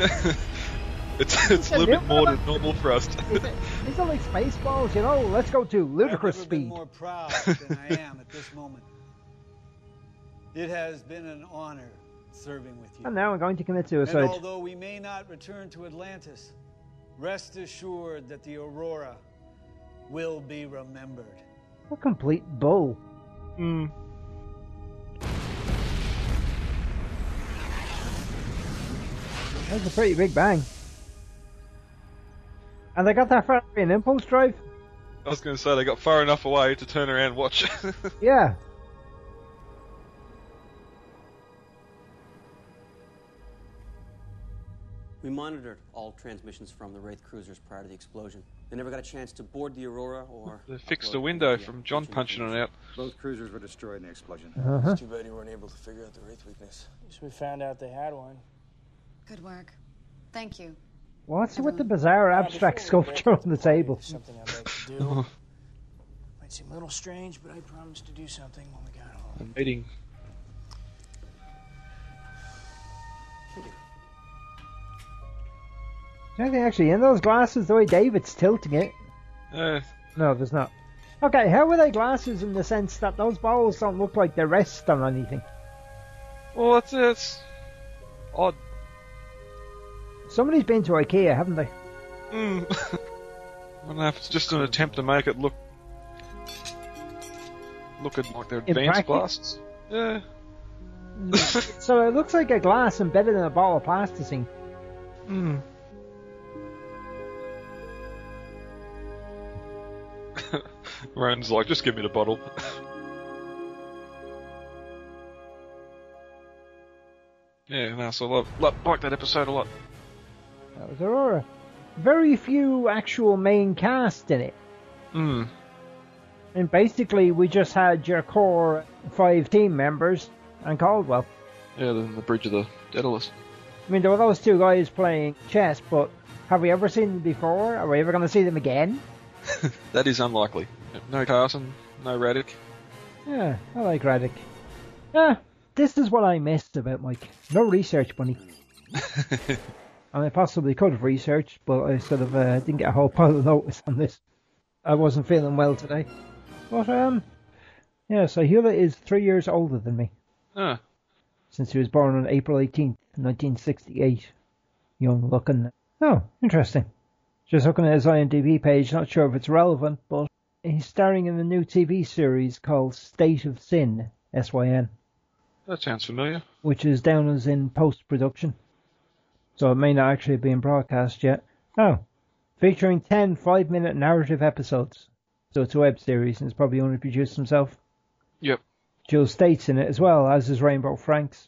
it's it's a little bit more than normal thrust. Is it, is it like Spaceballs? You know, let's go to ludicrous I've never been speed. more proud than I am at this moment. It has been an honor serving with you. And now I'm going to commit suicide. And suicide. although we may not return to Atlantis, rest assured that the Aurora will be remembered. A complete bull. Hmm. That's a pretty big bang. And they got that far away in impulse drive? I was going to say they got far enough away to turn around and watch. Yeah. We monitored all transmissions from the Wraith cruisers prior to the explosion. They never got a chance to board the Aurora or. they fixed upload the window the, uh, from John punching it out. Both cruisers were destroyed in the explosion. Uh-huh. It's too bad you weren't able to figure out the Wraith weakness. So we found out they had one. Good work. Thank you. What's with the bizarre abstract sculpture on the table? Something I'd like to do. Might seem a little strange, but I promised to do something when we got home. A meeting. Is there anything actually in those glasses? The way David's tilting it. Uh, No, there's not. Okay, how are they glasses in the sense that those bowls don't look like they rest on anything? well, that's it's odd. Somebody's been to IKEA, haven't they? Hmm. I don't know if it's just an attempt to make it look looking like they're advanced glasses. Yeah. so it looks like a glass embedded in a ball of plasticine. Hmm. Ron's like, just give me the bottle. yeah, no, so I love, love, like that episode a lot. Was Aurora. Very few actual main cast in it. Hmm. And basically, we just had your core five team members and Caldwell. Yeah, the, the Bridge of the Daedalus. I mean, there were those two guys playing chess, but have we ever seen them before? Are we ever going to see them again? That is unlikely. No Carson, no Radek. Yeah, I like Radek. Yeah, this is what I missed about Mike. No research money. and I possibly could have researched, but I sort of uh, didn't get a whole pile of notice on this. I wasn't feeling well today. But, um, yeah, so Hewlett is three years older than me, Ah, since he was born on April 18th, 1968. Young looking. Oh, interesting. Just looking at his IMDb page, not sure if it's relevant, but he's starring in a new TV series called State of Syn, S-Y-N, that sounds familiar. which is down as in post-production. So it may not actually have been broadcast yet. Oh, featuring 10 five-minute narrative episodes. So it's a web series and it's probably only produced himself. Yep. Jewel Staite's in it as well, as is Rainbow Francks,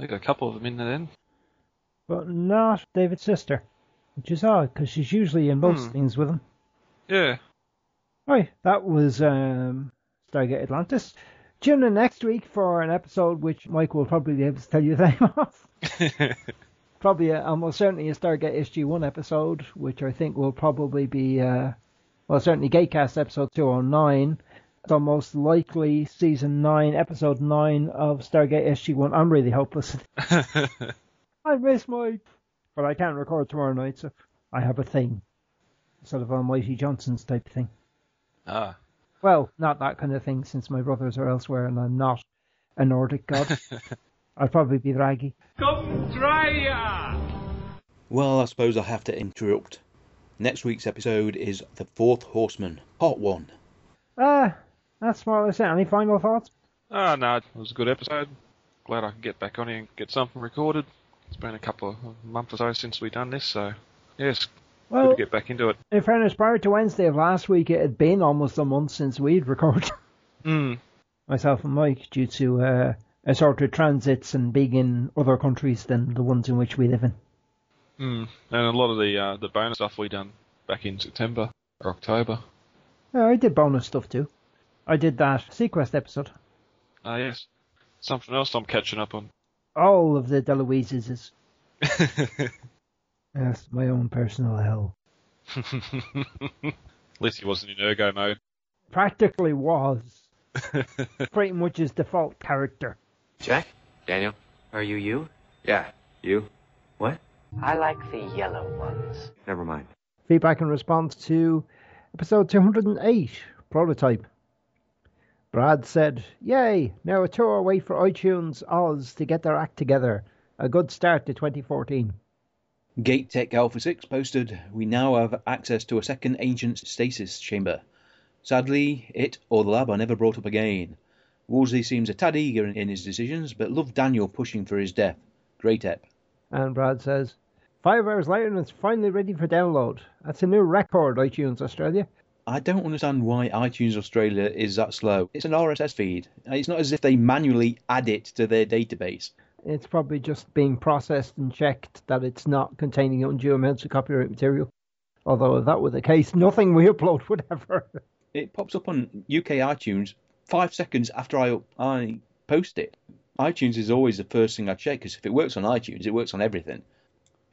I got a couple of them in there then. but not David's sister, which is odd because she's usually in most Hmm. things with him. Yeah. Right, that was um, Stargate Atlantis. Tune in next week for an episode which Mike will probably be able to tell you the name of. probably a, almost certainly a Stargate SG1 episode, which I think will probably be, uh, well, certainly Gatecast episode 209. So most likely season 9, episode 9 of Stargate SG1. I'm really hopeless. I miss Mike. But I can't record tomorrow night, so I have a thing. Sort of Almighty Johnson's type thing. ah. Well, not that kind of thing, since my brothers are elsewhere and I'm not a Nordic god. I'd probably be Draghi. Come try ya! Well, I suppose I'll have to interrupt. Next week's episode is The Fourth Horseman, Part 1. Ah, that's more or less it. Any final thoughts? Ah, no, it was a good episode. Glad I can get back on here and get something recorded. It's been a couple of months or so since we've done this, so yes, Well- good to get back into it. In fairness, prior to Wednesday of last week, it had been almost a month since we'd recorded. Hmm. Myself and Mike, due to uh, assorted transits and being in other countries than the ones in which we live in. Hmm. And a lot of the uh, the bonus stuff we done back in September or October. Yeah, I did bonus stuff too. I did that seaQuest episode. Ah, yes. Something else I'm catching up on. All of the Deloises is. Yes, my own personal hell. At least he wasn't in ergo mode. Practically was. Pretty much his default character. Jack? Daniel? Are you you? Yeah, you. What? I like the yellow ones. Never mind. Feedback in response to episode 208, Prototype. Brad said, Yay! Now a tour away for iTunes Oz to get their act together. A good start to 2014. Gate Tech Alpha 6 posted, We now have access to a second ancient stasis chamber. Sadly, it or the lab are never brought up again. Wolsey seems a tad eager in his decisions, but loved Daniel pushing for his death. Great ep. And Brad says, Five hours later and it's finally ready for download. That's a new record, iTunes Australia. I don't understand why iTunes Australia is that slow. It's an RSS feed. It's not as if they manually add it to their database. It's probably just being processed and checked that it's not containing undue amounts of copyright material. Although if that were the case, nothing we upload would ever. It pops up on UK iTunes five seconds after I I post it. iTunes is always the first thing I check because if it works on iTunes, it works on everything.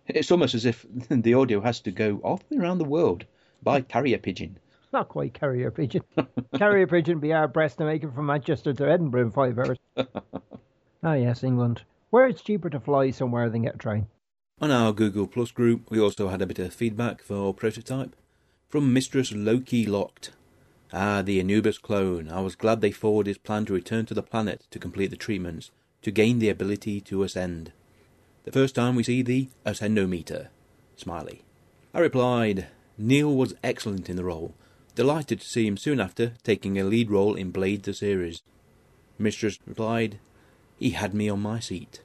It's almost as if the audio has to go off around the world by carrier pigeon. Not quite carrier pigeon. carrier pigeon be our breast to make it from Manchester to Edinburgh in five hours. Ah, yes, England. Where it's cheaper to fly somewhere than get a train. On our Google Plus group, we also had a bit of feedback for our Prototype from Mistress Loki Locked. Ah, the Anubis clone. I was glad they forwarded his plan to return to the planet to complete the treatments, to gain the ability to ascend. The first time we see the ascendometer. Smiley. I replied, Neil was excellent in the role. Delighted to see him soon after taking a lead role in Blade the series. Mistress replied, He had me on my seat.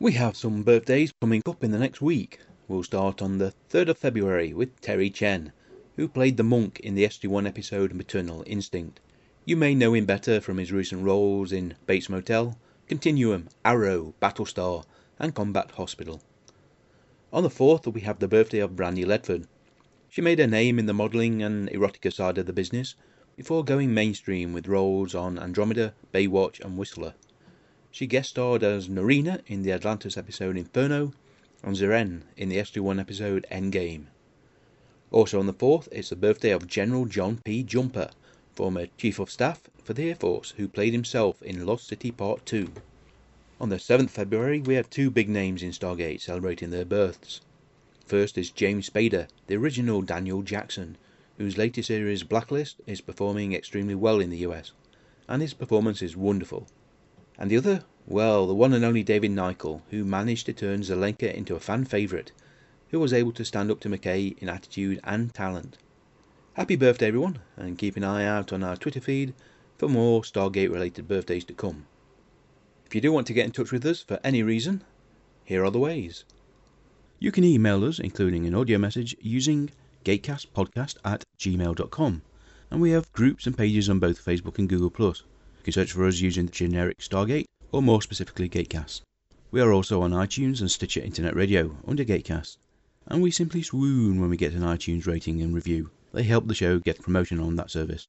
We have some birthdays coming up in the next week. We'll start on the 3rd of February with Terry Chen, who played the monk in the SG1 episode Maternal Instinct. You may know him better from his recent roles in Bates Motel, Continuum, Arrow, Battlestar, and Combat Hospital. On the 4th, we have the birthday of Brandy Ledford. She made her name in the modelling and erotica side of the business before going mainstream with roles on Andromeda, Baywatch, and Whistler. She guest starred as Narina in the Atlantis episode Inferno and Zeren in the SG1 episode Endgame. Also on the 4th, it's the birthday of General John P. Jumper, former Chief of Staff for the Air Force, who played himself in Lost City Part 2. On the 7th February, we have two big names in Stargate celebrating their births. First is James Spader, the original Daniel Jackson, whose latest series Blacklist is performing extremely well in the US, and his performance is wonderful. And the other, well, the one and only David Nykl, who managed to turn Zelenka into a fan favourite, who was able to stand up to McKay in attitude and talent. Happy birthday, everyone, and keep an eye out on our Twitter feed for more Stargate related birthdays to come. If you do want to get in touch with us for any reason, here are the ways. You can email us, including an audio message, using gatecastpodcast at gmail.com, and we have groups and pages on both Facebook and Google. You can search for us using the generic Stargate, or more specifically Gatecast. We are also on iTunes and Stitcher Internet Radio under Gatecast, and we simply swoon when we get an iTunes rating and review. They help the show get promotion on that service.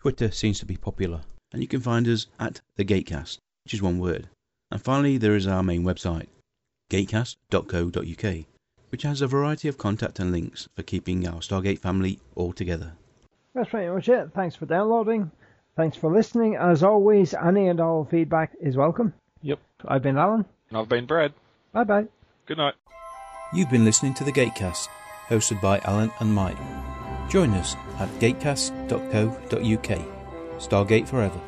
Twitter seems to be popular, and you can find us at the Gatecast, which is one word. And finally, there is our main website, gatecast.co.uk, which has a variety of contact and links for keeping our Stargate family all together. That's pretty much it. Thanks for downloading. Thanks for listening. As always, any and all feedback is welcome. Yep. I've been Alan. And I've been Brad. Bye bye. Good night. You've been listening to the Gatecast, hosted by Alan and Mike. Join us at gatecast.co.uk. Stargate Forever.